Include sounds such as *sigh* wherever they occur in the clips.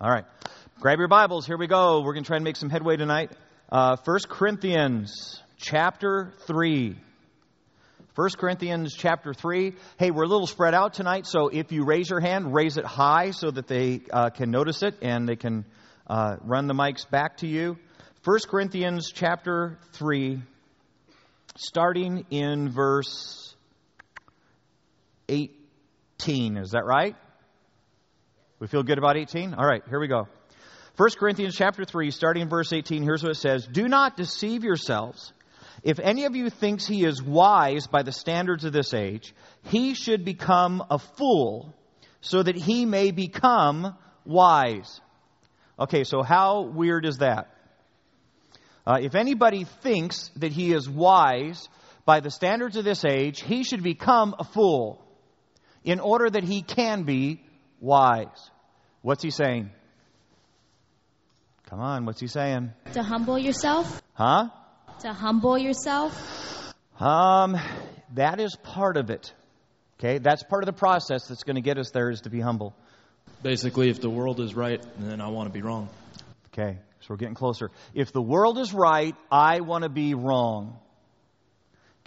All right. Grab your Bibles. Here we go. We're going to try and make some headway tonight. Uh, 1 Corinthians chapter 3. 1 Corinthians chapter 3. Hey, we're a little spread out tonight, so if you raise your hand, raise it high so that they uh, can notice it and they can uh, run the mics back to you. 1 Corinthians chapter 3, starting in verse 18. Is that right? We feel good about 18? All right, here we go. 1 Corinthians chapter 3, starting in verse 18, here's what it says Do not deceive yourselves. If any of you thinks he is wise by the standards of this age, he should become a fool so that he may become wise. Okay, so how weird is that? Uh, if anybody thinks that he is wise by the standards of this age, he should become a fool in order that he can be wise. What's he saying? Come on, what's he saying? To humble yourself? Huh? To humble yourself? Um, that is part of it. Okay, that's part of the process that's going to get us there is to be humble. Basically, if the world is right, then I want to be wrong. Okay, so we're getting closer. If the world is right, I want to be wrong.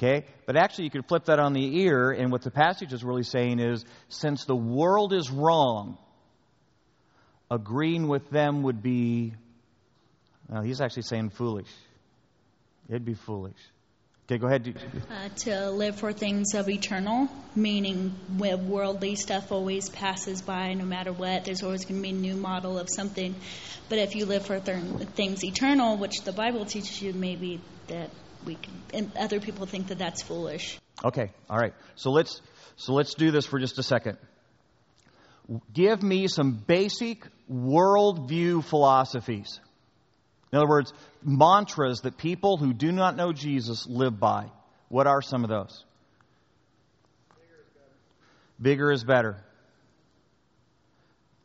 Okay? But actually, you could flip that on the ear, and what the passage is really saying is since the world is wrong, agreeing with them would be, well, he's actually saying foolish. It'd be foolish. Okay, go ahead. Uh, to live for things of eternal, meaning worldly stuff always passes by no matter what. There's always going to be a new model of something. But if you live for th- things eternal, which the Bible teaches you, maybe that we can, and other people think that that's foolish. Okay, all right. So let's so let's do this for just a second. Give me some basic worldview philosophies. In other words, mantras that people who do not know Jesus live by. What are some of those? Bigger is better.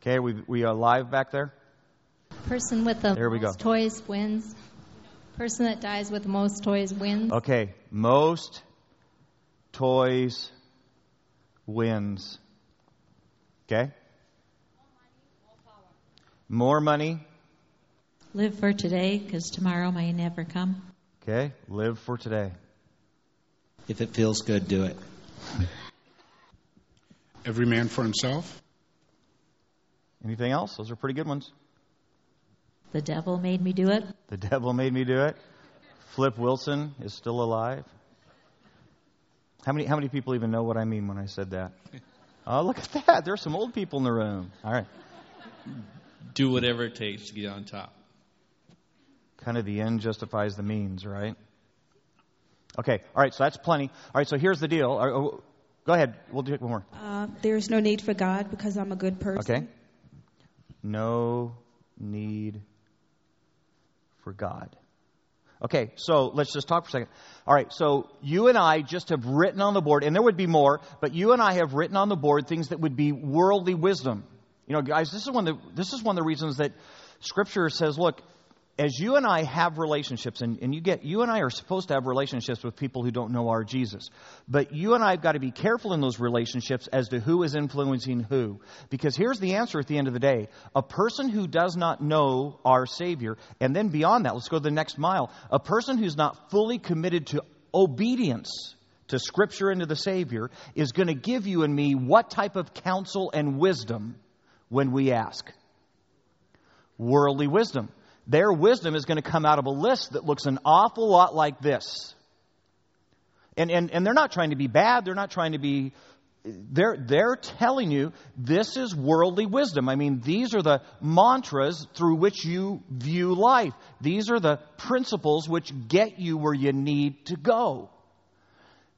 Okay, we we are live back there. Person with the There we most go. toys wins. Person that dies with most toys wins. Okay, most toys wins. Okay? More money. Live for today because tomorrow may never come. Okay, live for today. If it feels good, do it. Every man for himself. Anything else? Those are pretty good ones. The devil made me do it. The devil made me do it. Flip Wilson is still alive. How many, how many people even know what I mean when I said that? *laughs* Oh, look at that. There's some old people in the room. All right. Do whatever it takes to get on top. Kind of the end justifies the means, right? Okay. All right. So that's plenty. All right. So here's the deal. Uh, uh, Go ahead. We'll do it one more. Uh, there's no need for God because I'm a good person. Okay. No need for God. Okay, so let's just talk for a second. All right, so you and I just have written on the board, and there would be more, but you and I have written on the board things that would be worldly wisdom. You know, guys, this is one of the, this is one of the reasons that Scripture says, look, as you and I have relationships, and, and you get you and I are supposed to have relationships with people who don't know our Jesus. But you and I have got to be careful in those relationships as to who is influencing who. Because here's the answer at the end of the day. A person who does not know our Savior, and then beyond that, let's go the next mile. A person who's not fully committed to obedience to Scripture and to the Savior is going to give you and me what type of counsel and wisdom when we ask? Worldly wisdom their wisdom is going to come out of a list that looks an awful lot like this. And, and, and they're not trying to be bad. They're not trying to be, they're, they're telling you this is worldly wisdom. I mean, these are the mantras through which you view life. These are the principles which get you where you need to go.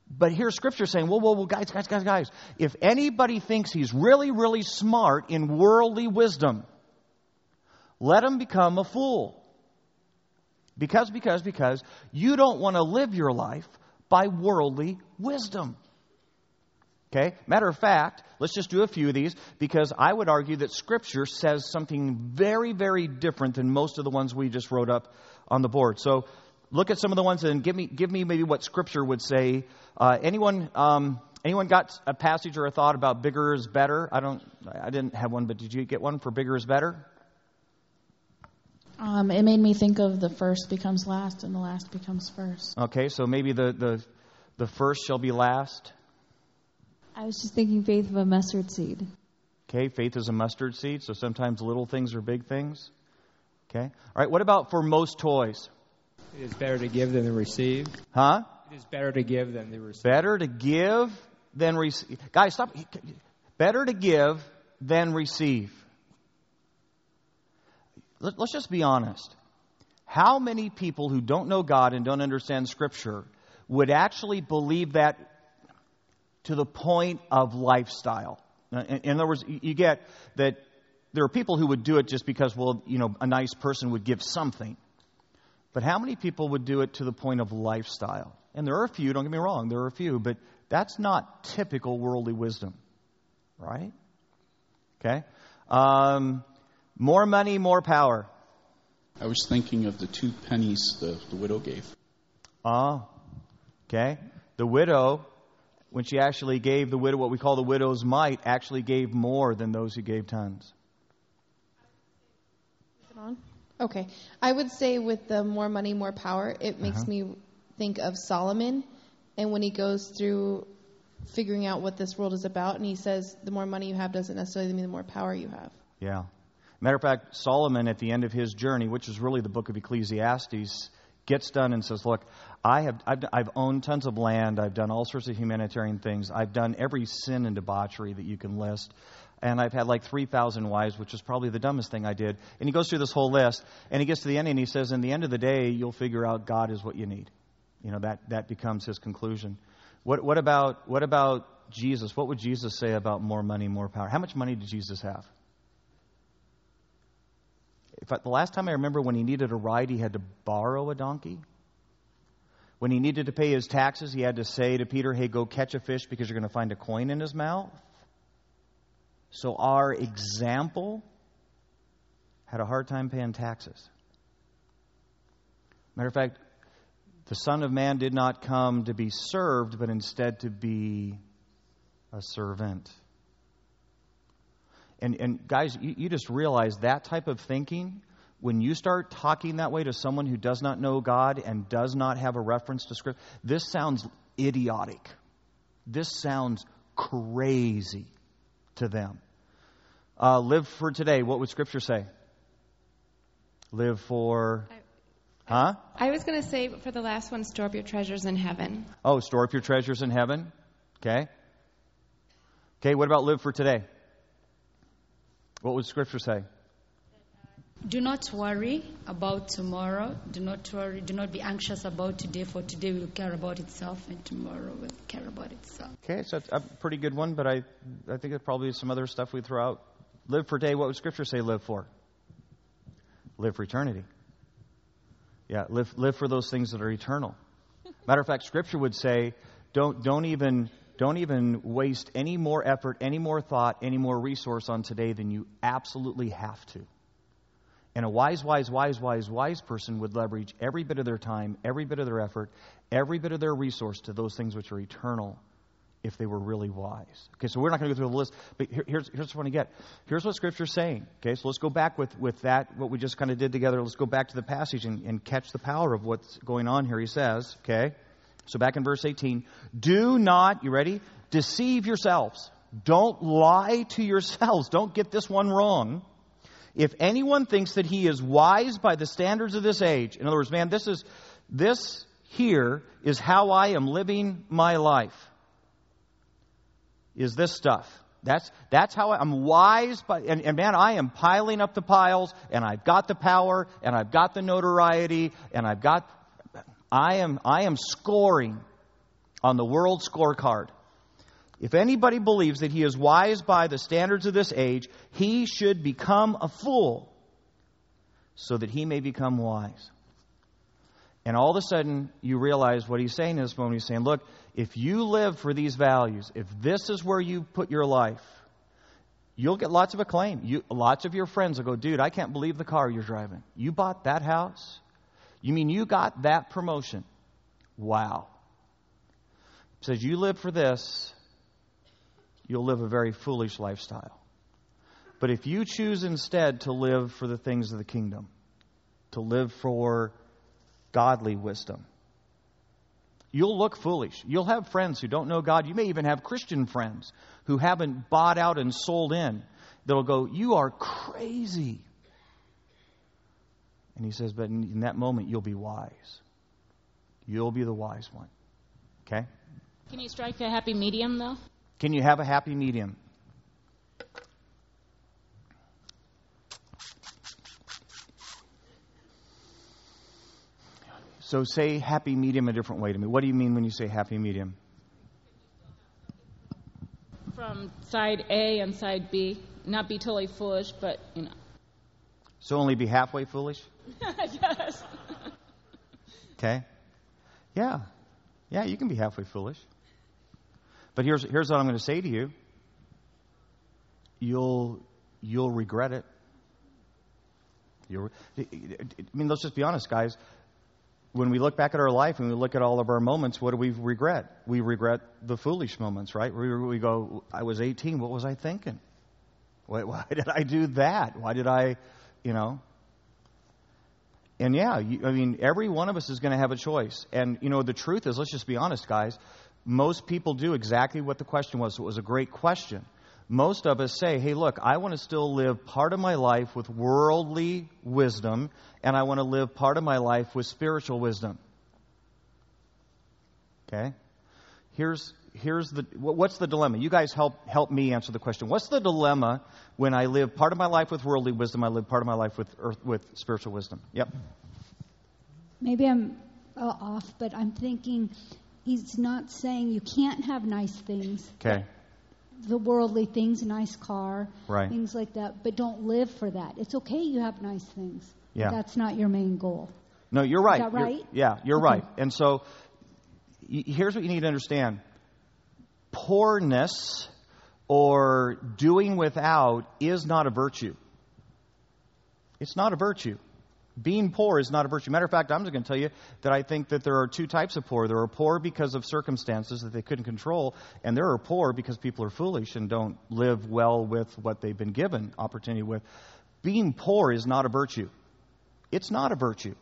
But here's scripture saying, whoa, whoa, whoa, guys, guys, guys, guys. If anybody thinks he's really, really smart in worldly wisdom, let him become a fool. Because, because, because you don't want to live your life by worldly wisdom. Okay? Matter of fact, let's just do a few of these because I would argue that Scripture says something very, very different than most of the ones we just wrote up on the board. So look at some of the ones and give me, give me maybe what Scripture would say. Uh, anyone, um, anyone got a passage or a thought about bigger is better? I don't, I didn't have one, but did you get one for bigger is better? Um, it made me think of the first becomes last and the last becomes first. Okay, so maybe the, the, the first shall be last. I was just thinking faith of a mustard seed. Okay, faith is a mustard seed, so sometimes little things are big things. Okay. All right, what about for most toys? It is better to give than to receive. Huh? It is better to give than to receive. Better to give than receive. Guys, stop. Better to give than receive. Let's just be honest. How many people who don't know God and don't understand Scripture would actually believe that to the point of lifestyle? In other words, you get that there are people who would do it just because, well, you know, a nice person would give something. But how many people would do it to the point of lifestyle? And there are a few, don't get me wrong, there are a few, but that's not typical worldly wisdom, right? Okay? Um, more money, more power. I was thinking of the two pennies the, the widow gave. Ah, okay. The widow, when she actually gave the widow what we call the widow's mite, actually gave more than those who gave tons. Okay. I would say with the more money, more power, it makes Uh-huh. me think of Solomon and when he goes through figuring out what this world is about and he says the more money you have doesn't necessarily mean the more power you have. Yeah. Matter of fact, Solomon, at the end of his journey, which is really the book of Ecclesiastes, gets done and says, Look, I have, I've, I've owned tons of land. I've done all sorts of humanitarian things. I've done every sin and debauchery that you can list. And I've had like 3,000 wives, which is probably the dumbest thing I did. And he goes through this whole list. And he gets to the end and he says, In the end of the day, you'll figure out God is what you need. You know, that, that becomes his conclusion. What, what, about, what about Jesus? What would Jesus say about more money, more power? How much money did Jesus have? If I, the last time I remember when he needed a ride, he had to borrow a donkey. When he needed to pay his taxes, he had to say to Peter, Hey, go catch a fish because you're going to find a coin in his mouth. So our example had a hard time paying taxes. Matter of fact, the Son of Man did not come to be served, but instead to be a servant. And, and guys, you, you just realize that type of thinking, when you start talking that way to someone who does not know God and does not have a reference to Scripture, this sounds idiotic. This sounds crazy to them. Uh, live for today. What would Scripture say? Live for. Huh? I was going to say for the last one, store up your treasures in heaven. Oh, store up your treasures in heaven. Okay. Okay, what about live for today? What would Scripture say? Do not worry about tomorrow. Do not worry. Do not be anxious about today, for today will care about itself, and tomorrow will care about itself. Okay, so that's a pretty good one, but I, I think there's probably some other stuff we throw out. Live for today. What would Scripture say live for? Live for eternity. Yeah, live, live for those things that are eternal. Matter of fact, Scripture would say, don't, don't even don't even waste any more effort, any more thought, any more resource on today than you absolutely have to. And a wise, wise, wise, wise, wise person would leverage every bit of their time, every bit of their effort, every bit of their resource to those things which are eternal if they were really wise. Okay, so we're not going to go through the list, but here, here's, here's what I want to get. Here's what Scripture's saying. Okay, so let's go back with, with that, what we just kind of did together. Let's go back to the passage and, and catch the power of what's going on here. He says, okay, so back in verse 18, do not, you ready? Deceive yourselves. Don't lie to yourselves. *laughs* Don't get this one wrong. If anyone thinks that he is wise by the standards of this age, in other words, man, this is, this here is how I am living my life. Is this stuff. That's, that's how I, am wise, by, and, and man, I am piling up the piles, and I've got the power, and I've got the notoriety, and I've got, I am, I am scoring on the world scorecard. If anybody believes that he is wise by the standards of this age, he should become a fool so that he may become wise. And all of a sudden, you realize what he's saying in this when he's saying, look, if you live for these values, if this is where you put your life, you'll get lots of acclaim. You, lots of your friends will go, dude, I can't believe the car you're driving. You bought that house? You mean you got that promotion? Wow. says you live for this, you'll live a very foolish lifestyle. But if you choose instead to live for the things of the kingdom, to live for godly wisdom. You'll look foolish. You'll have friends who don't know God. You may even have Christian friends who haven't bought out and sold in that'll go, You are crazy. And he says, But in that moment, you'll be wise. You'll be the wise one. Okay? Can you strike a happy medium, though? Can you have a happy medium? So say happy medium a different way to me. What do you mean when you say happy medium? From side A and side B. Not be totally foolish, but, you know. So only be halfway foolish? *laughs* yes. Okay. Yeah. Yeah, you can be halfway foolish. But here's, here's what I'm going to say to you you'll, you'll regret it. You'll, I mean, let's just be honest, guys. When we look back at our life and we look at all of our moments, what do we regret? We regret the foolish moments, right? We, we go, I was 18. What was I thinking? Why, why did I do that? Why did I, you know? And yeah, you, I mean, every one of us is going to have a choice. And, you know, the truth is, let's just be honest, guys. Most people do exactly what the question was. It was a great question. Most of us say, hey, look, I want to still live part of my life with worldly wisdom, and I want to live part of my life with spiritual wisdom. Okay? Here's, here's the, what's the dilemma? You guys help, help me answer the question. What's the dilemma when I live part of my life with worldly wisdom, I live part of my life with, earth, with spiritual wisdom? Yep. Maybe I'm off, but I'm thinking he's not saying you can't have nice things. Okay the worldly things, nice car, right. things like that, but don't live for that. It's okay you have nice things. Yeah. that's not your main goal. No, you're right. Is that right? You're, yeah, you're okay. right. And so y- here's what you need to understand poorness or doing without is not a virtue. It's not a virtue being poor is not a virtue. Matter of fact, I'm just going to tell you that I think that there are two types of poor. There are poor because of circumstances that they couldn't control, and there are poor because people are foolish and don't live well with what they've been given opportunity with. Being poor is not a virtue. It's not a virtue.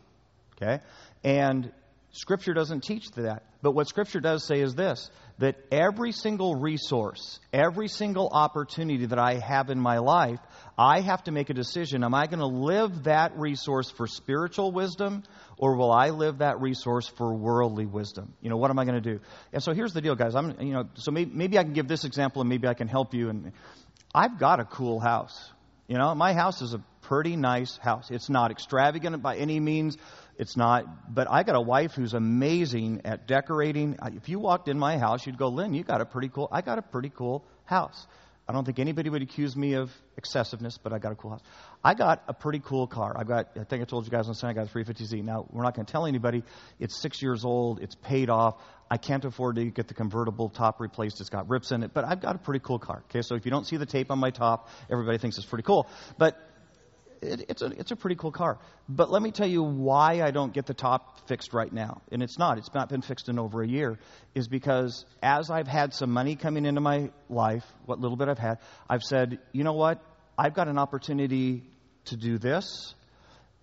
Okay? And Scripture doesn't teach that. But what Scripture does say is this that every single resource, every single opportunity that I have in my life, I have to make a decision. Am I going to live that resource for spiritual wisdom or will I live that resource for worldly wisdom? You know, what am I going to do? And so here's the deal, guys. I'm, you know, so maybe, maybe I can give this example and maybe I can help you. And I've got a cool house. You know, my house is a pretty nice house. It's not extravagant by any means. It's not, but I got a wife who's amazing at decorating. If you walked in my house, you'd go, Lynn, you got a pretty cool, I got a pretty cool house. I don't think anybody would accuse me of excessiveness, but I got a cool house. I got a pretty cool car. I got, I think I told you guys on Sunday, I got a 350Z. Now, we're not going to tell anybody. It's six years old. It's paid off. I can't afford to get the convertible top replaced. It's got rips in it, but I've got a pretty cool car. Okay, so if you don't see the tape on my top, everybody thinks it's pretty cool. But it, it's, a, it's a pretty cool car. But let me tell you why I don't get the top fixed right now. And it's not, it's not been fixed in over a year, is because as I've had some money coming into my life, what little bit I've had, I've said, you know what? I've got an opportunity to do this.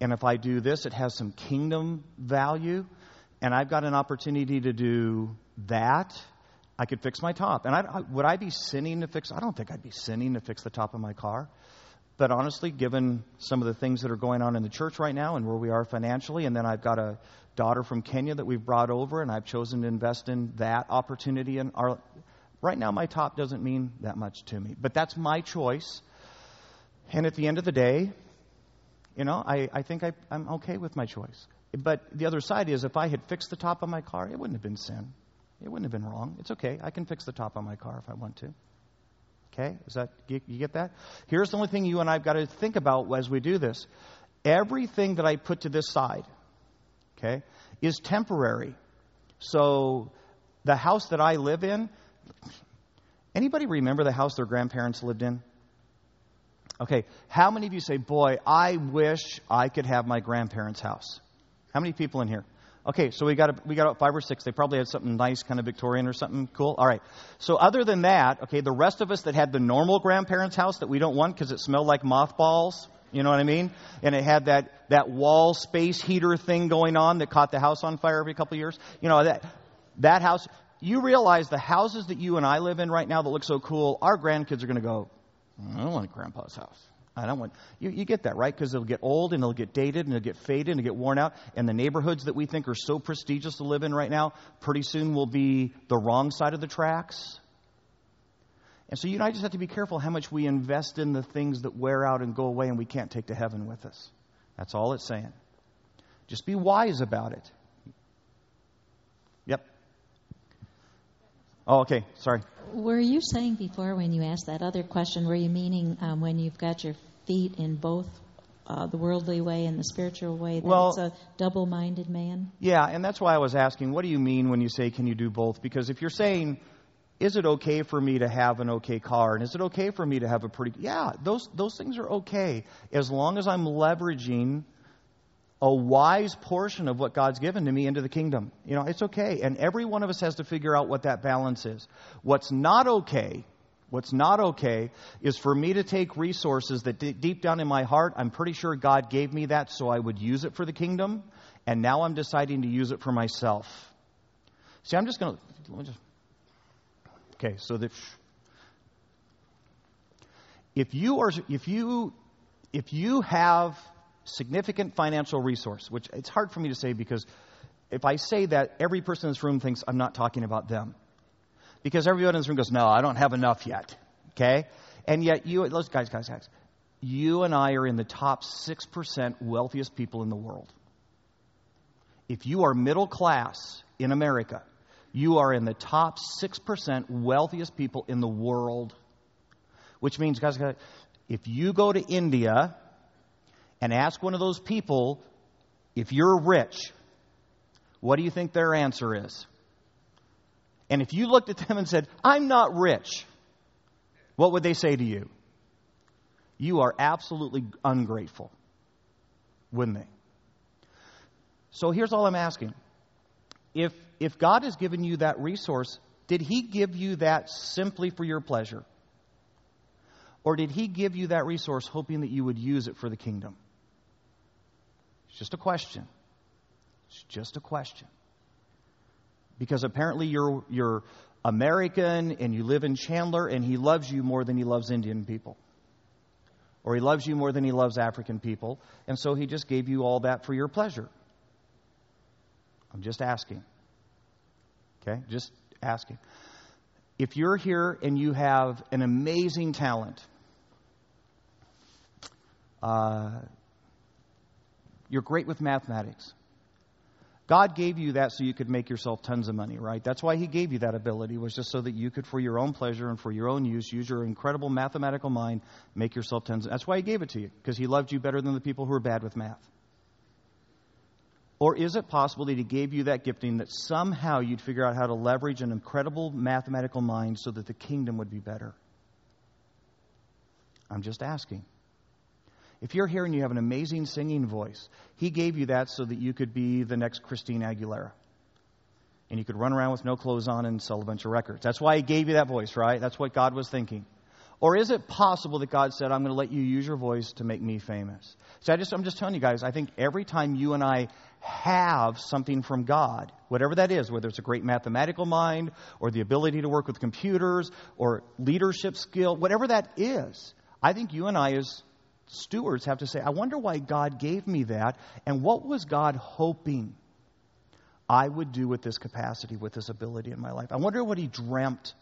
And if I do this, it has some kingdom value. And I've got an opportunity to do that. I could fix my top. And I, I, would I be sinning to fix? I don't think I'd be sinning to fix the top of my car. But honestly, given some of the things that are going on in the church right now and where we are financially, and then I've got a daughter from Kenya that we've brought over, and I've chosen to invest in that opportunity. And our right now, my top doesn't mean that much to me, but that's my choice. And at the end of the day, you know, I, I think I, I'm okay with my choice. But the other side is, if I had fixed the top of my car, it wouldn't have been sin. It wouldn't have been wrong. It's okay. I can fix the top of my car if I want to. Okay? Is that you get that? Here's the only thing you and I've got to think about as we do this. Everything that I put to this side, okay, is temporary. So the house that I live in, anybody remember the house their grandparents lived in? Okay, how many of you say, "Boy, I wish I could have my grandparents' house"? How many people in here? Okay, so we got a, we got about five or six. They probably had something nice, kind of Victorian or something cool. All right. So other than that, okay, the rest of us that had the normal grandparents' house that we don't want because it smelled like mothballs, You know what I mean? And it had that, that wall space heater thing going on that caught the house on fire every couple of years. You know, that, that house, you realize the houses that you and I live in right now that look so cool, our grandkids are going to go, I don't want grandpa's house. I don't want, you, you get that, right? Because it'll get old and it'll get dated and it'll get faded and it'll get worn out. And the neighborhoods that we think are so prestigious to live in right now, pretty soon will be the wrong side of the tracks. And so you and I just have to be careful how much we invest in the things that wear out and go away and we can't take to heaven with us. That's all it's saying. Just be wise about it. Yep. Oh, okay. Sorry. Were you saying before when you asked that other question, were you meaning um, when you've got your feet in both uh, the worldly way and the spiritual way, that Well- it's a double minded man? Yeah, and that's why I was asking, what do you mean when you say, can you do both? Because if you're saying, is it okay for me to have an okay car? And is it okay for me to have a pretty, yeah, those, those things are okay as long as I'm leveraging a wise portion of what God's given to me into the kingdom. You know, it's okay. And every one of us has to figure out what that balance is. What's not okay, what's not okay is for me to take resources that d- deep down in my heart, I'm pretty sure God gave me that so I would use it for the kingdom. And now I'm deciding to use it for myself. See, I'm just going to, let me just, okay, so that, if you are, if you, if you have significant financial resource, which it's hard for me to say because if I say that, every person in this room thinks I'm not talking about them. Because everyone in this room goes, no, I don't have enough yet. Okay? And yet you, let's, guys, guys, guys, you and I are in the top 6% wealthiest people in the world. If you are middle class in America, you are in the top 6% wealthiest people in the world. Which means, guys, guys, if you go to India and ask one of those people if you're rich, what do you think their answer is? And if you looked at them and said, I'm not rich, what would they say to you? You are absolutely ungrateful, wouldn't they? So here's all I'm asking. If, if God has given you that resource, did He give you that simply for your pleasure? Or did He give you that resource hoping that you would use it for the kingdom? It's just a question. It's just a question. Because apparently you're, you're American and you live in Chandler and he loves you more than he loves Indian people. Or he loves you more than he loves African people. And so he just gave you all that for your pleasure. I'm just asking. Okay? Just asking. If you're here and you have an amazing talent, uh, you're great with mathematics. God gave you that so you could make yourself tons of money, right? That's why He gave you that ability, was just so that you could, for your own pleasure and for your own use, use your incredible mathematical mind, make yourself tons. Of, that's why He gave it to you, because He loved you better than the people who are bad with math. Or is it possible that He gave you that gifting that somehow you'd figure out how to leverage an incredible mathematical mind so that the kingdom would be better? I'm just asking. If you're here and you have an amazing singing voice, He gave you that so that you could be the next Christine Aguilera. And you could run around with no clothes on and sell a bunch of records. That's why He gave you that voice, right? That's what God was thinking. Or is it possible that God said, I'm going to let you use your voice to make me famous? So I just, I'm just telling you guys, I think every time you and I have something from God, whatever that is, whether it's a great mathematical mind or the ability to work with computers or leadership skill, whatever that is, I think you and I as stewards have to say, I wonder why God gave me that, and what was God hoping I would do with this capacity, with this ability in my life? I wonder what He dreamt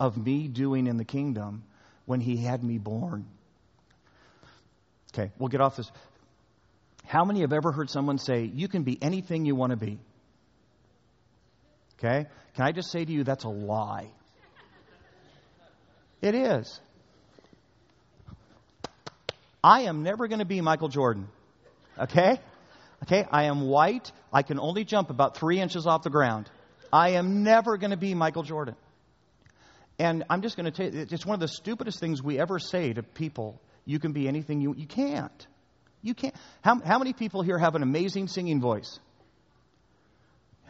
of me doing in the kingdom when He had me born. Okay, we'll get off this. How many have ever heard someone say, You can be anything you want to be? Okay? Can I just say to you, that's a lie? It is. I am never going to be Michael Jordan. Okay? Okay? I am white. I can only jump about three inches off the ground. I am never going to be Michael Jordan. And I'm just going to tell you, it's one of the stupidest things we ever say to people. You can be anything you, you can't. You can't. How, how many people here have an amazing singing voice?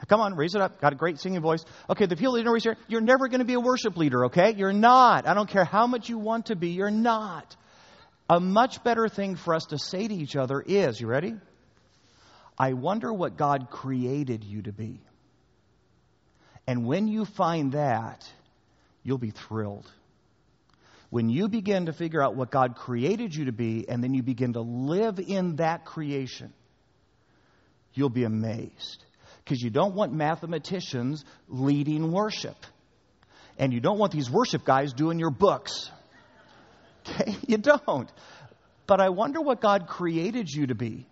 Come on, raise it up. Got a great singing voice. Okay, the people that didn't raise your you're never going to be a worship leader, okay? You're not. I don't care how much you want to be, you're not. A much better thing for us to say to each other is, you ready? I wonder what God created you to be. And when you find that, you'll be thrilled. When you begin to figure out what God created you to be, and then you begin to live in that creation, you'll be amazed. Because you don't want mathematicians leading worship. And you don't want these worship guys doing your books. Okay? *laughs* You don't. But I wonder what God created you to be.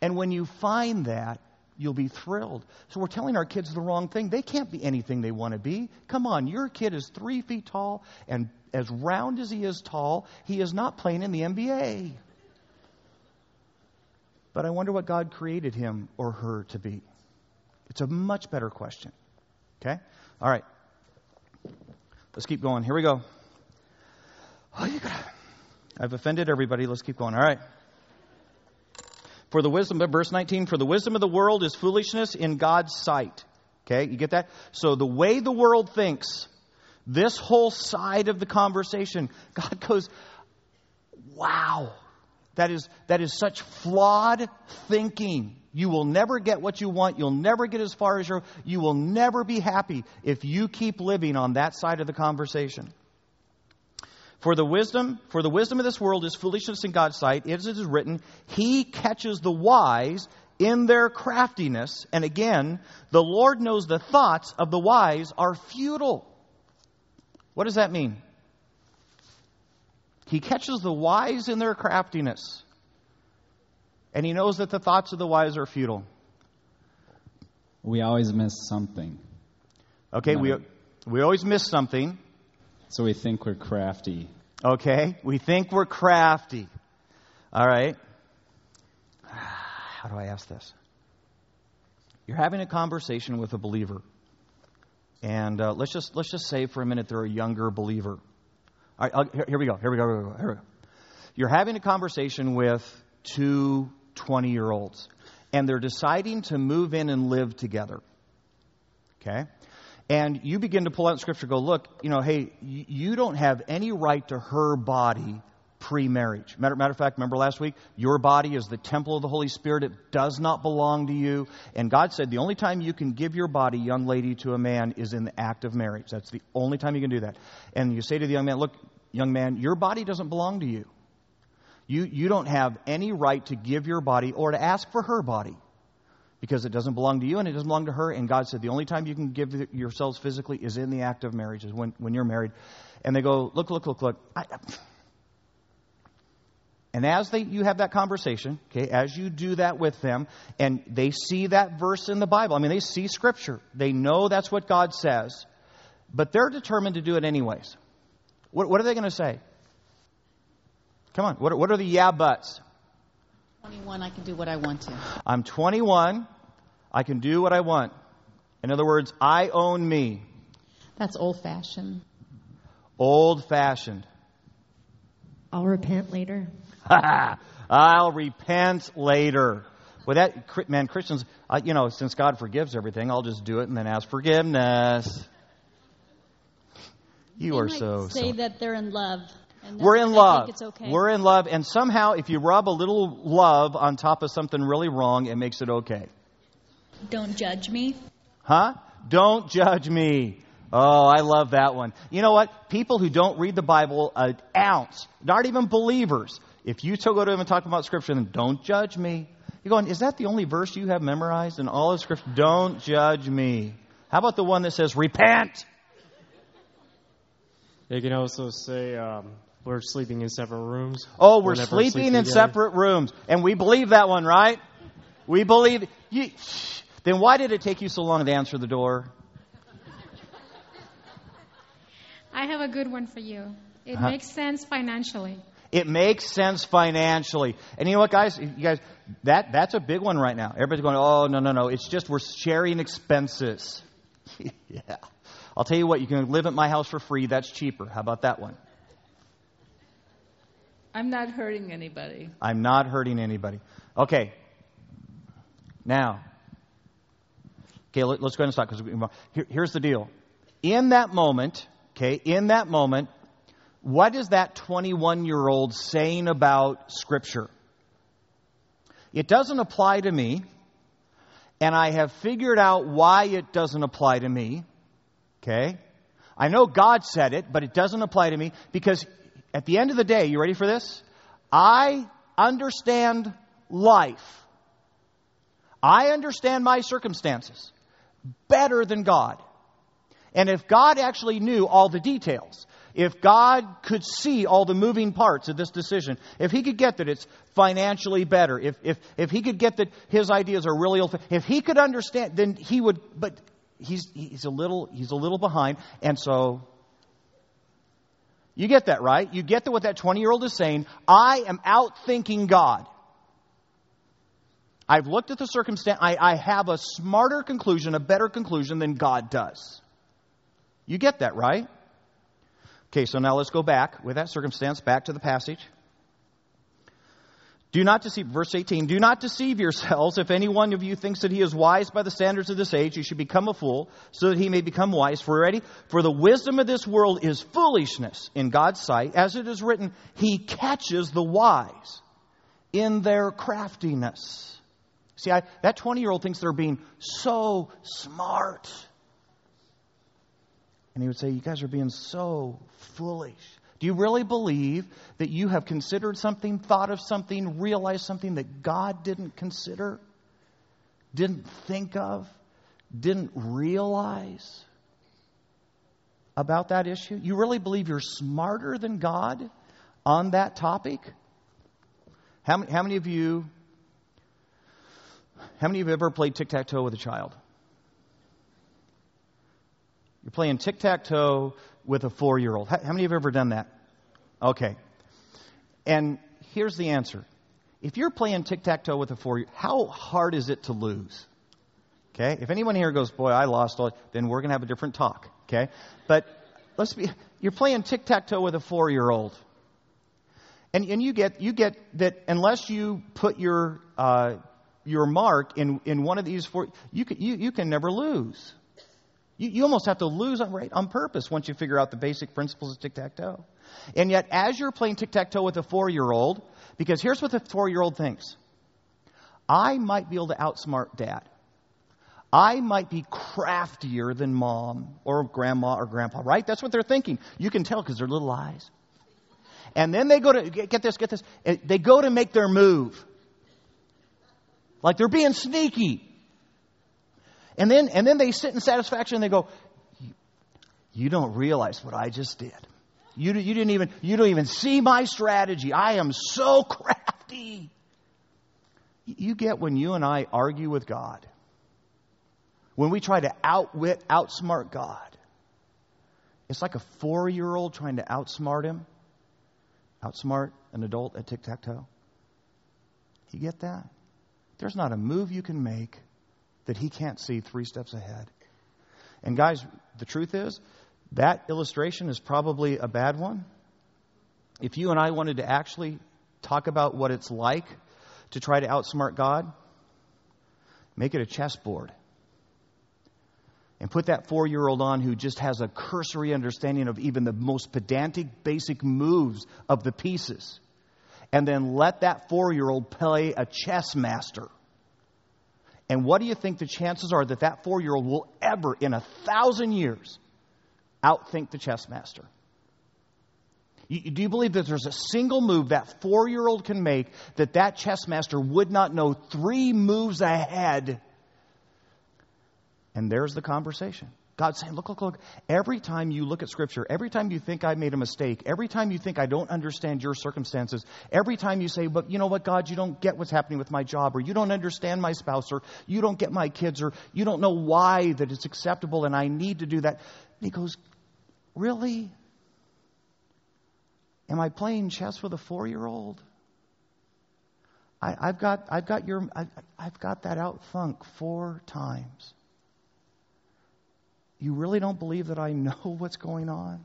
And when you find that, you'll be thrilled. So we're telling our kids the wrong thing. They can't be anything they want to be. Come on, your kid is three feet tall and as round as he is tall, he is not playing in the NBA. But I wonder what God created him or her to be. It's a much better question. Okay? All right. Let's keep going. Here we go. Oh, I've offended everybody. Let's keep going. All right. For the wisdom, of verse 19, for the wisdom of the world is foolishness in God's sight. Okay, you get that? So the way the world thinks, this whole side of the conversation, God goes, wow, that is, that is such flawed thinking. You will never get what you want. You'll never get as far as you you will never be happy if you keep living on that side of the conversation. For the wisdom, for the wisdom of this world is foolishness in God's sight. As it is written, He catches the wise in their craftiness. And again, the Lord knows the thoughts of the wise are futile. What does that mean? He catches the wise in their craftiness. And he knows that the thoughts of the wise are futile. We always miss something. Okay, we, we always miss something. So we think we're crafty. Okay, we think we're crafty. All right. How do I ask this? You're having a conversation with a believer. And uh, let's just let's just say for a minute they're a younger believer. All right, here, here, we go. Here we go. Here we go. Here we go. You're having a conversation with two 20 year olds, and they're deciding to move in and live together. Okay? And you begin to pull out scripture, go, look, you know, hey, you don't have any right to her body pre marriage. Matter, matter of fact, remember last week? Your body is the temple of the Holy Spirit. It does not belong to you. And God said the only time you can give your body, young lady, to a man is in the act of marriage. That's the only time you can do that. And you say to the young man, look, young man, your body doesn't belong to you. You, you don't have any right to give your body or to ask for her body because it doesn't belong to you and it doesn't belong to her. And God said the only time you can give yourselves physically is in the act of marriage, is when, when you're married. And they go, look, look, look, look. I, *sighs* and as they, you have that conversation, okay, as you do that with them, and they see that verse in the Bible, I mean, they see Scripture. They know that's what God says, but they're determined to do it anyways. What, what are they going to say? Come on, what, what are the yeah buts? 21, I can do what I want to. I'm 21. I can do what I want. In other words, I own me. That's old fashioned. Old fashioned. I'll repent later. *laughs* I'll repent later. Well, that man, Christians, uh, you know, since God forgives everything, I'll just do it and then ask forgiveness. You they are so. Say so. that they're in love. We're in love. It's Okay. We're in love, and somehow, if you rub a little love on top of something really wrong, it makes it okay. Don't judge me. Huh? Don't judge me. Oh, I love that one. You know what? People who don't read the Bible an ounce, not even believers, if you go to them and talk about Scripture, then don't judge me. You're going, is that the only verse you have memorized in all of Scripture? Don't judge me. How about the one that says, repent? They can also say, um, we're sleeping in separate rooms. Oh, we're sleeping in separate rooms. And we believe that one, right? We believe. You, then why did it take you so long to answer the door? I have a good one for you. It uh-huh. makes sense financially. It makes sense financially. And you know what, guys? You guys, that, that's a big one right now. Everybody's going, oh, no, no, no. It's just we're sharing expenses. *laughs* yeah. I'll tell you what, you can live at my house for free. That's cheaper. How about that one? I'm not hurting anybody. I'm not hurting anybody. Okay. Now, okay, let, us go ahead and stop because here, here's the deal. In that moment, okay, in that moment, what is that 21 year old saying about Scripture? It doesn't apply to me, and I have figured out why it doesn't apply to me. Okay? I know God said it, but it doesn't apply to me because at the end of the day, you ready for this? I understand life. I understand my circumstances better than God. And if God actually knew all the details, if God could see all the moving parts of this decision, if he could get that it's financially better, if, if, if he could get that his ideas are really, if he could understand, then he would, but he's, he's a little, he's a little behind. And so, you get that, right? You get that what that 20 year old is saying. I am outthinking God. I've looked at the circumstance. I, I have a smarter conclusion, a better conclusion than God does. You get that, right? Okay, so now let's go back with that circumstance, back to the passage. Do not deceive, verse 18, do not deceive yourselves. If any one of you thinks that he is wise by the standards of this age, you should become a fool, so that he may become wise. For ready, for the wisdom of this world is foolishness in God's sight. As it is written, he catches the wise in their craftiness. See, I, that 20 year old thinks they're being so smart. And he would say, You guys are being so foolish. Do you really believe that you have considered something, thought of something, realized something that God didn't consider, didn't think of, didn't realize about that issue? You really believe you're smarter than God on that topic? How many, how many of you how many of you have ever played tic tac toe with a child? You're playing tic tac toe with a four year old. How many of have ever done that? Okay. And here's the answer. If you're playing tic tac toe with a four year how hard is it to lose? Okay? If anyone here goes, boy, I lost all, then we're going to have a different talk. Okay? But let's be, you're playing tic tac toe with a four year old. And, and you get, you get that unless you put your, uh, your mark in, in one of these four, you can, you, you can never lose. You, you almost have to lose on, right, on purpose once you figure out the basic principles of tic tac toe. And yet, as you're playing tic tac toe with a four year old, because here's what the four year old thinks I might be able to outsmart dad. I might be craftier than mom or grandma or grandpa, right? That's what they're thinking. You can tell because their little eyes. And then they go to, get this, get this, they go to make their move. Like they're being sneaky. And then, and then they sit in satisfaction and they go, you don't realize what I just did. You, you didn't even, you don't even see my strategy. I am so *laughs* crafty. You get when you and I argue with God, when we try to outwit, outsmart God, it's like a four year old trying to outsmart him, outsmart an adult at tic tac toe. You get that? There's not a move you can make that he can't see three steps ahead. And guys, the truth is, that illustration is probably a bad one. If you and I wanted to actually talk about what it's like to try to outsmart God, make it a chessboard. And put that four year old on who just has a cursory understanding of even the most pedantic, basic moves of the pieces. And then let that four year old play a chess master. And what do you think the chances are that that four year old will ever, in a thousand years, outthink the chess master? You, do you believe that there's a single move that four year old can make that that chess master would not know three moves ahead? And there's the conversation. God's saying, look, look, look. Every time you look at Scripture, every time you think I made a mistake, every time you think I don't understand your circumstances, every time you say, but you know what, God, you don't get what's happening with my job, or you don't understand my spouse, or you don't get my kids, or you don't know why that it's acceptable and I need to do that. And he goes, Really? Am I playing chess with a four year old? I've got, I've got your, I, I've got that out thunk four times. You really don't believe that I know *laughs* what's going on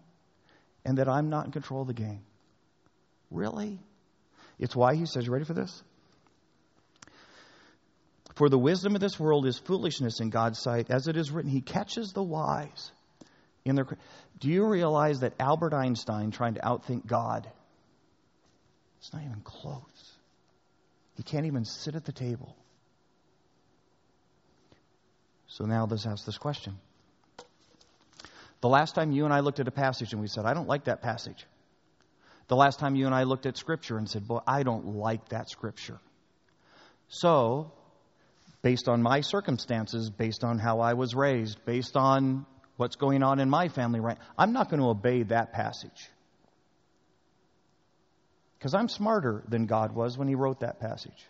and that I'm not in control of the game? Really? It's why he says, You ready for this? For the wisdom of this world is foolishness in God's sight. As it is written, He catches the wise in their. Do you realize that Albert Einstein trying to outthink God? It's not even close. He can't even sit at the table. So now let's ask this question. The last time you and I looked at a passage and we said, I don't like that passage. The last time you and I looked at Scripture and said, Boy, I don't like that Scripture. So, based on my circumstances, based on how I was raised, based on what's going on in my family right I'm not going to obey that passage. Because I'm smarter than God was when He wrote that passage.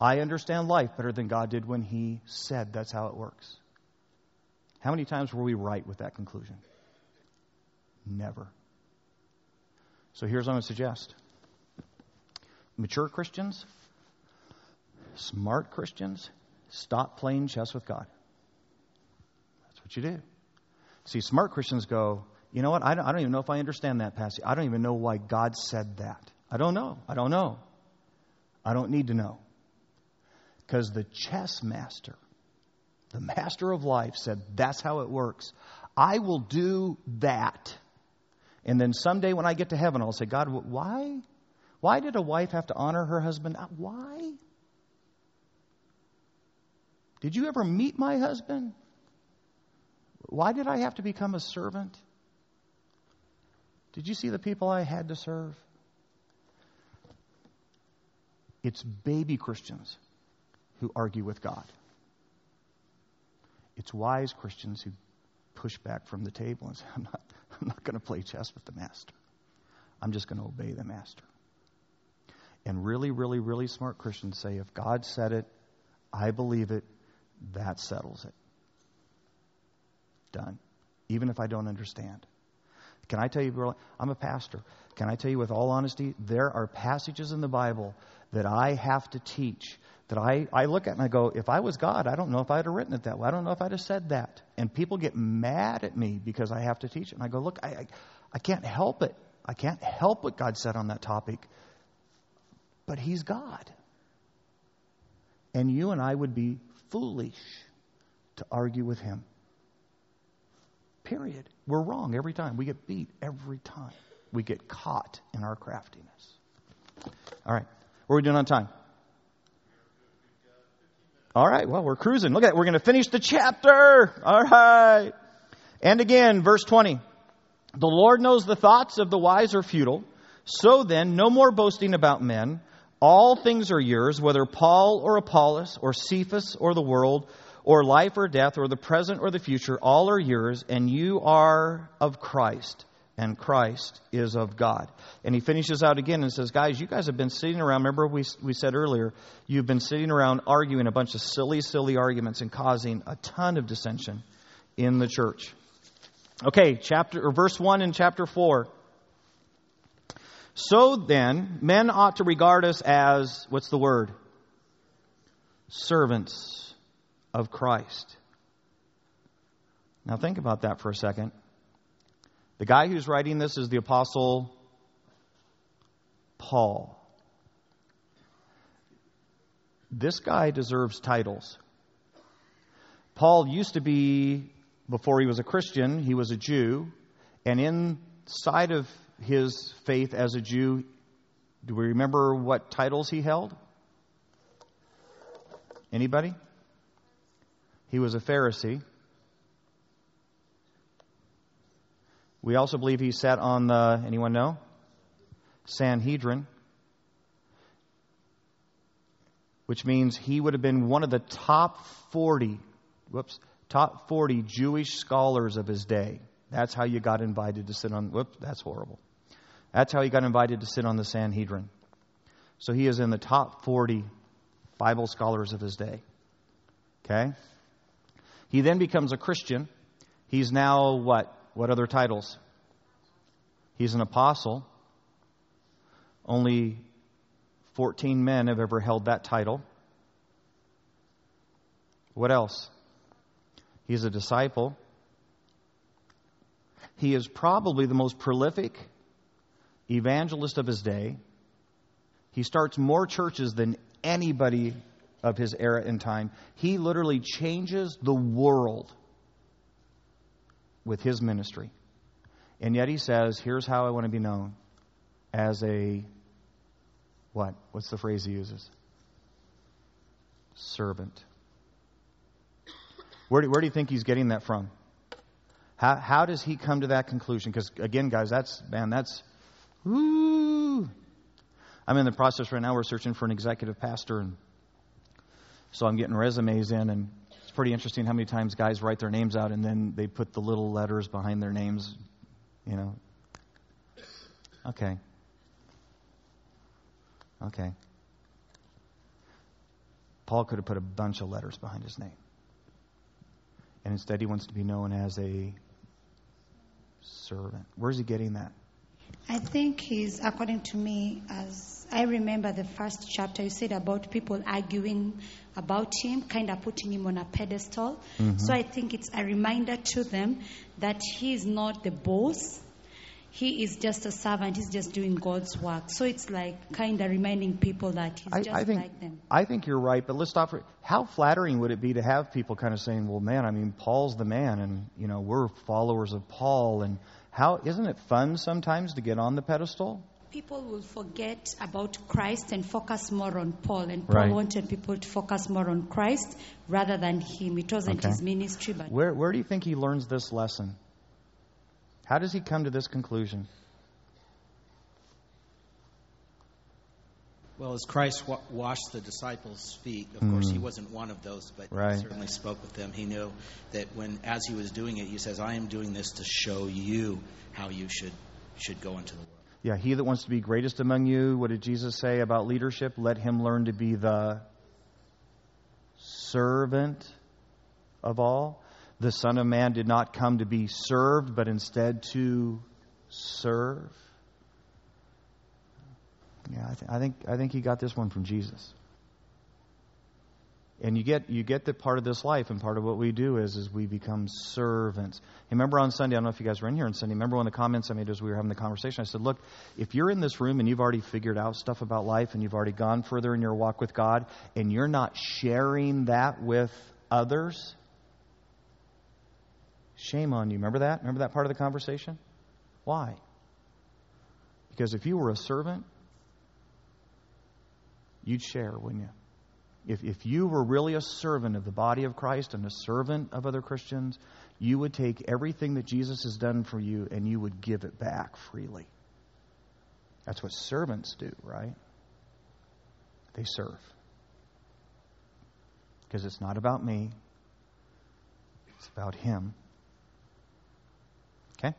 I understand life better than God did when He said that's how it works. How many times were we right with that conclusion? Never. So here's what I'm going to suggest mature Christians, smart Christians, stop playing chess with God. That's what you do. See, smart Christians go, you know what? I don't, I don't even know if I understand that passage. I don't even know why God said that. I don't know. I don't know. I don't need to know. Because the chess master, the master of life, said, that's how it works. I will do that. And then someday when I get to heaven, I'll say, God, why? Why did a wife have to honor her husband? Uh, why? Did you ever meet my husband? Why did I have to become a servant? Did you see the people I had to serve? It's baby Christians who argue with God. It's wise Christians who push back from the table and say, I'm not, I'm not going to play chess with the master. I'm just going to obey the master. And really, really, really smart Christians say, if God said it, I believe it, that settles it. Done. Even if I don't understand. Can I tell you, I'm a pastor. Can I tell you with all honesty, there are passages in the Bible that I have to teach that I, I look at and I go, if I was God, I don't know if I'd have written it that way. I don't know if I'd have said that. And people get mad at me because I have to teach it. And I go, look, I, I, I can't help it. I can't help what God said on that topic. But He's God. And you and I would be foolish to argue with Him. Period. We're wrong every time. We get beat every time. We get caught in our craftiness. All right. What are we doing on time? All right. Well, we're cruising. Look at it. We're going to finish the chapter. All right. And again, verse 20. The Lord knows the thoughts of the wise are futile. So then, no more boasting about men. All things are yours, whether Paul or Apollos or Cephas or the world or life or death or the present or the future, all are yours, and you are of Christ, and Christ is of God. And he finishes out again and says, Guys, you guys have been sitting around. Remember, we, we said earlier, you've been sitting around arguing a bunch of silly, silly arguments and causing a ton of dissension in the church. Okay, chapter or verse 1 in chapter 4. So then, men ought to regard us as, what's the word? Servants of Christ. Now think about that for a second. The guy who's writing this is the Apostle Paul. This guy deserves titles. Paul used to be, before he was a Christian, he was a Jew. And inside of his faith as a Jew, do we remember what titles he held? Anybody? He was a Pharisee. We also believe he sat on the, anyone know? Sanhedrin, which means he would have been one of the top 40, whoops, top 40 Jewish scholars of his day. That's how you got invited to sit on, whoops, that's horrible. That's how he got invited to sit on the Sanhedrin. So he is in the top 40 Bible scholars of his day. Okay? He then becomes a Christian. He's now what? What other titles? He's an apostle. Only 14 men have ever held that title. What else? He's a disciple. He is probably the most prolific evangelist of his day. He starts more churches than anybody of his era and time. He literally changes the world with his ministry. And yet he says, here's how I want to be known as a what? What's the phrase he uses? Servant. Where do, where do you think he's getting that from? How, how does he come to that conclusion? Because, again, guys, that's, man, that's, ooh. I'm in the process right now. We're searching for an executive pastor, and so I'm getting resumes in, and pretty interesting how many times guys write their names out and then they put the little letters behind their names, you know. Okay. Okay. Paul could have put a bunch of letters behind his name. And instead, he wants to be known as a servant. Where's he getting that? I think he's, according to me, as I remember the first chapter, you said about people arguing about him, kind of putting him on a pedestal. Mm-hmm. So I think it's a reminder to them that he is not the boss. He is just a servant. He's just doing God's work. So it's like kind of reminding people that he's I, just I think, like them. I think you're right, but let's stop for how flattering would it be to have people kind of saying, "Well, man, I mean, Paul's the man, and you know, we're followers of Paul, and how isn't it fun sometimes to get on the pedestal?" People will forget about Christ and focus more on Paul. And Paul Right. wanted people to focus more on Christ rather than him. It wasn't Okay. his ministry, but Where where do you think he learns this lesson? How does he come to this conclusion? Well, as Christ wa- washed the disciples' feet, of course, he Mm. wasn't one of those, but Right. he certainly spoke with them. He knew that when, as he was doing it, he says, "I am doing this to show you how you should should go into the world." Yeah, he that wants to be greatest among you, what did Jesus say about leadership? Let him learn to be the servant of all. The Son of Man did not come to be served, but instead to serve. Yeah, I, th- I think I think he got this one from Jesus. And you get you get that part of this life, and part of what we do is is we become servants. Remember on Sunday, I don't know if you guys were in here on Sunday. Remember one of the comments I made as we were having the conversation. I said, "Look, if you're in this room and you've already figured out stuff about life, and you've already gone further in your walk with God, and you're not sharing that with others, shame on you." Remember that? Remember that part of the conversation? Why? Because if you were a servant, you'd share, wouldn't you? If, if you were really a servant of the body of Christ and a servant of other Christians, you would take everything that Jesus has done for you and you would give it back freely. That's what servants do, right? They serve. Because it's not about me, it's about Him. Okay?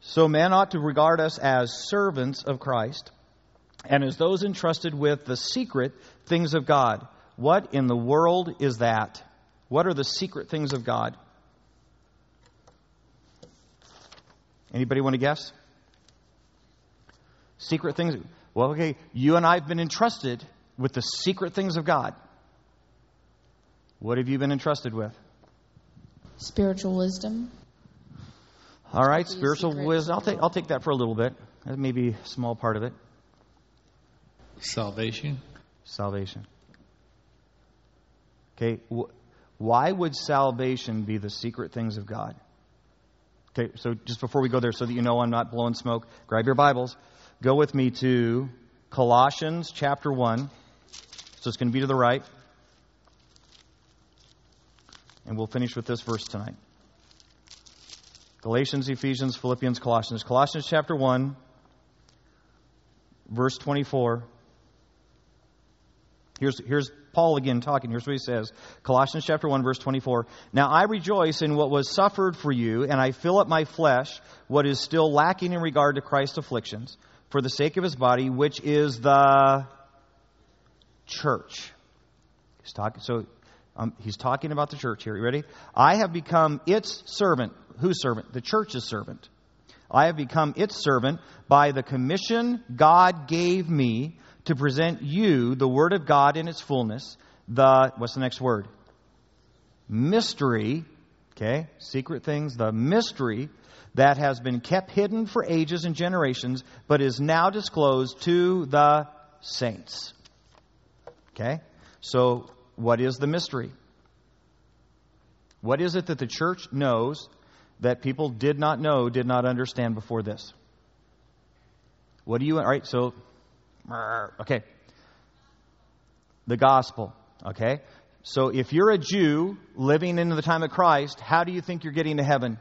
So men ought to regard us as servants of Christ and as those entrusted with the secret things of God. What in the world is that? What are the secret things of God? Anybody want to guess? Secret things. Well, okay, you and I have been entrusted with the secret things of God. What have you been entrusted with? Spiritual wisdom. All right, spiritual wisdom. I'll take I'll take that for a little bit. That may be a small part of it. Salvation. Salvation. Okay, wh- why would salvation be the secret things of God? Okay, so just before we go there, so that you know I'm not blowing smoke, grab your Bibles. Go with me to Colossians chapter 1. So it's going to be to the right. And we'll finish with this verse tonight. Galatians, Ephesians, Philippians, Colossians. Colossians chapter 1, verse 24. Here's, here's Paul again talking. Here's what he says Colossians chapter 1, verse 24. Now I rejoice in what was suffered for you, and I fill up my flesh what is still lacking in regard to Christ's afflictions, for the sake of his body, which is the church. He's talking, so um, he's talking about the church here. You ready? I have become its servant. Whose servant? The church's servant. I have become its servant by the commission God gave me to present you the Word of God in its fullness. The, what's the next word? Mystery, okay, secret things, the mystery that has been kept hidden for ages and generations, but is now disclosed to the saints. Okay? So, what is the mystery? What is it that the church knows that people did not know, did not understand before this? What do you, all right, so, okay. The gospel, okay? So if you're a Jew living in the time of Christ, how do you think you're getting to heaven?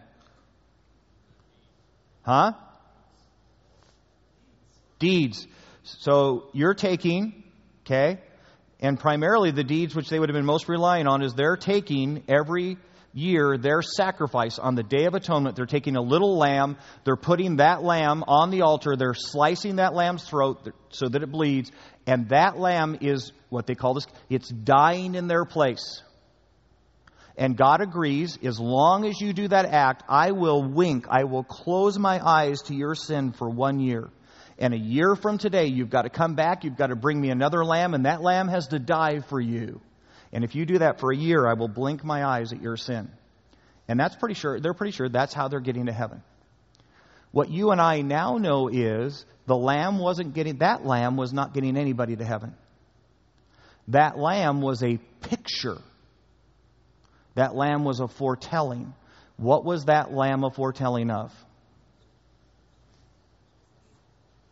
Huh? Deeds. So you're taking, okay, and primarily the deeds which they would have been most relying on is they're taking every year their sacrifice on the Day of Atonement. They're taking a little lamb, they're putting that lamb on the altar, they're slicing that lamb's throat so that it bleeds, and that lamb is what they call this, it's dying in their place. And God agrees, as long as you do that act, I will wink, I will close my eyes to your sin for one year. And a year from today, you've got to come back, you've got to bring me another lamb, and that lamb has to die for you. And if you do that for a year, I will blink my eyes at your sin. And that's pretty sure, they're pretty sure that's how they're getting to heaven. What you and I now know is the lamb wasn't getting, that lamb was not getting anybody to heaven. That lamb was a picture. That lamb was a foretelling. What was that lamb a foretelling of?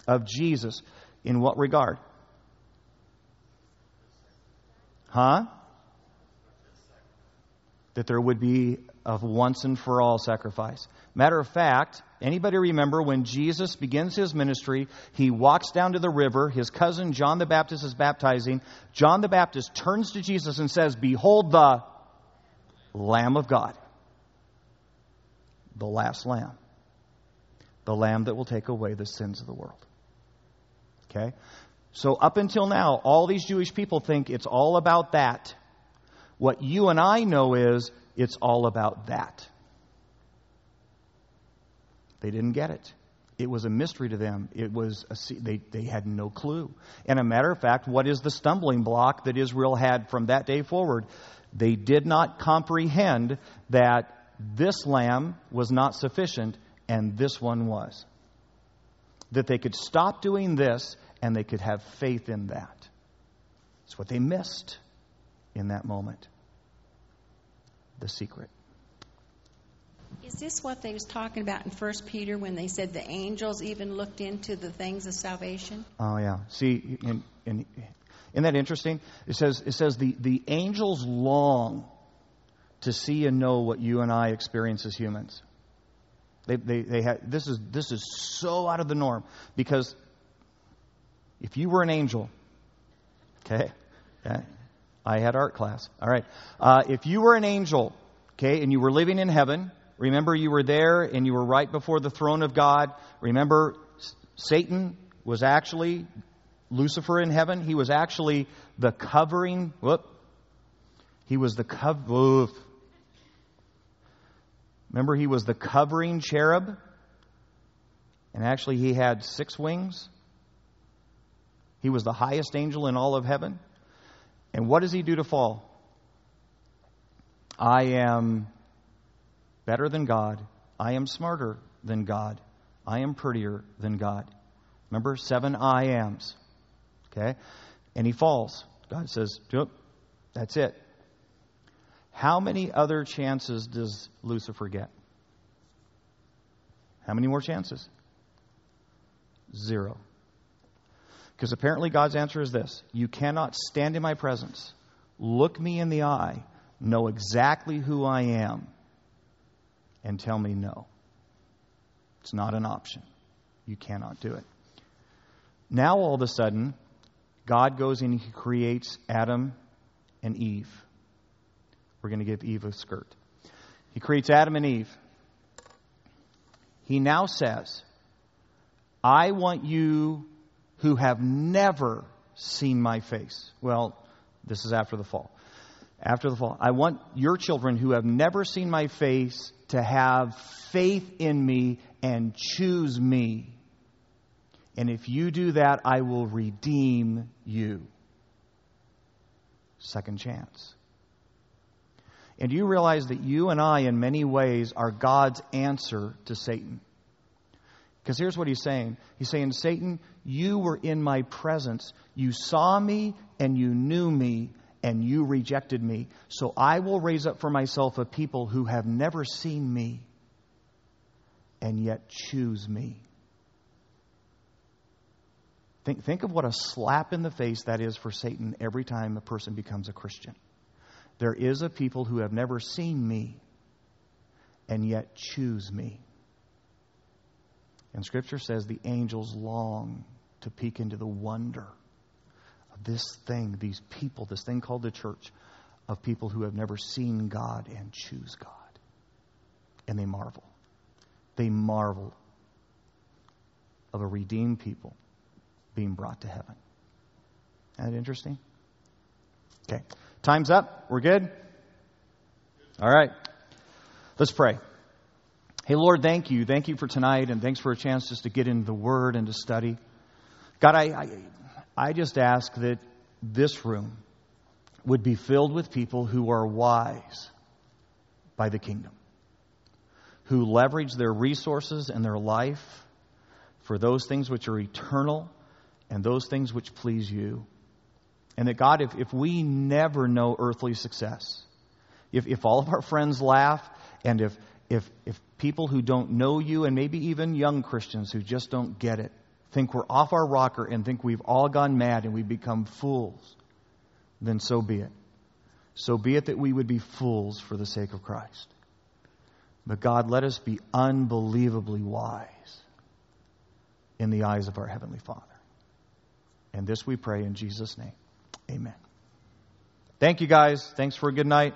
Of Jesus. In what regard? Huh? That there would be a once and for all sacrifice. Matter of fact, anybody remember when Jesus begins his ministry, he walks down to the river, his cousin John the Baptist is baptizing. John the Baptist turns to Jesus and says, Behold the Lamb of God. The last lamb. The lamb that will take away the sins of the world. Okay? So, up until now, all these Jewish people think it's all about that. What you and I know is it's all about that. They didn't get it. It was a mystery to them. It was a, they, they had no clue. And a matter of fact, what is the stumbling block that Israel had from that day forward? They did not comprehend that this lamb was not sufficient and this one was. That they could stop doing this and they could have faith in that. It's what they missed in that moment. The secret. Is this what they was talking about in First Peter when they said the angels even looked into the things of salvation? Oh yeah. See, in, in, isn't that interesting? It says it says the, the angels long to see and know what you and I experience as humans. They, they, they had, this is this is so out of the norm because if you were an angel, okay, okay I had art class. All right. Uh, if you were an angel, okay, and you were living in heaven, remember you were there and you were right before the throne of God. Remember, Satan was actually Lucifer in heaven. He was actually the covering. Whoop. He was the cover. Remember, he was the covering cherub. And actually, he had six wings. He was the highest angel in all of heaven. And what does he do to fall? I am better than God. I am smarter than God. I am prettier than God. Remember, seven I ams. Okay? And he falls. God says, That's it. How many other chances does Lucifer get? How many more chances? Zero. Because apparently God's answer is this You cannot stand in my presence, look me in the eye, know exactly who I am, and tell me no. It's not an option. You cannot do it. Now, all of a sudden, God goes and He creates Adam and Eve. We're going to give Eve a skirt. He creates Adam and Eve. He now says, I want you who have never seen my face. Well, this is after the fall. After the fall. I want your children who have never seen my face to have faith in me and choose me. And if you do that, I will redeem you. Second chance. And you realize that you and I, in many ways, are God's answer to Satan. Because here's what he's saying He's saying, Satan, you were in my presence. You saw me and you knew me, and you rejected me. So I will raise up for myself a people who have never seen me and yet choose me. Think, think of what a slap in the face that is for Satan every time a person becomes a Christian. There is a people who have never seen me and yet choose me. And Scripture says the angels long to peek into the wonder of this thing, these people, this thing called the church, of people who have never seen God and choose God. And they marvel. They marvel of a redeemed people being brought to heaven. Isn't that interesting? Okay. Time's up. We're good? All right. Let's pray. Hey, Lord, thank you. Thank you for tonight, and thanks for a chance just to get into the Word and to study. God, I, I, I just ask that this room would be filled with people who are wise by the kingdom, who leverage their resources and their life for those things which are eternal and those things which please you. And that, God, if, if we never know earthly success, if, if all of our friends laugh, and if, if, if people who don't know you, and maybe even young Christians who just don't get it, think we're off our rocker and think we've all gone mad and we've become fools, then so be it. So be it that we would be fools for the sake of Christ. But God, let us be unbelievably wise in the eyes of our Heavenly Father. And this we pray in Jesus' name. Amen. Thank you, guys. Thanks for a good night.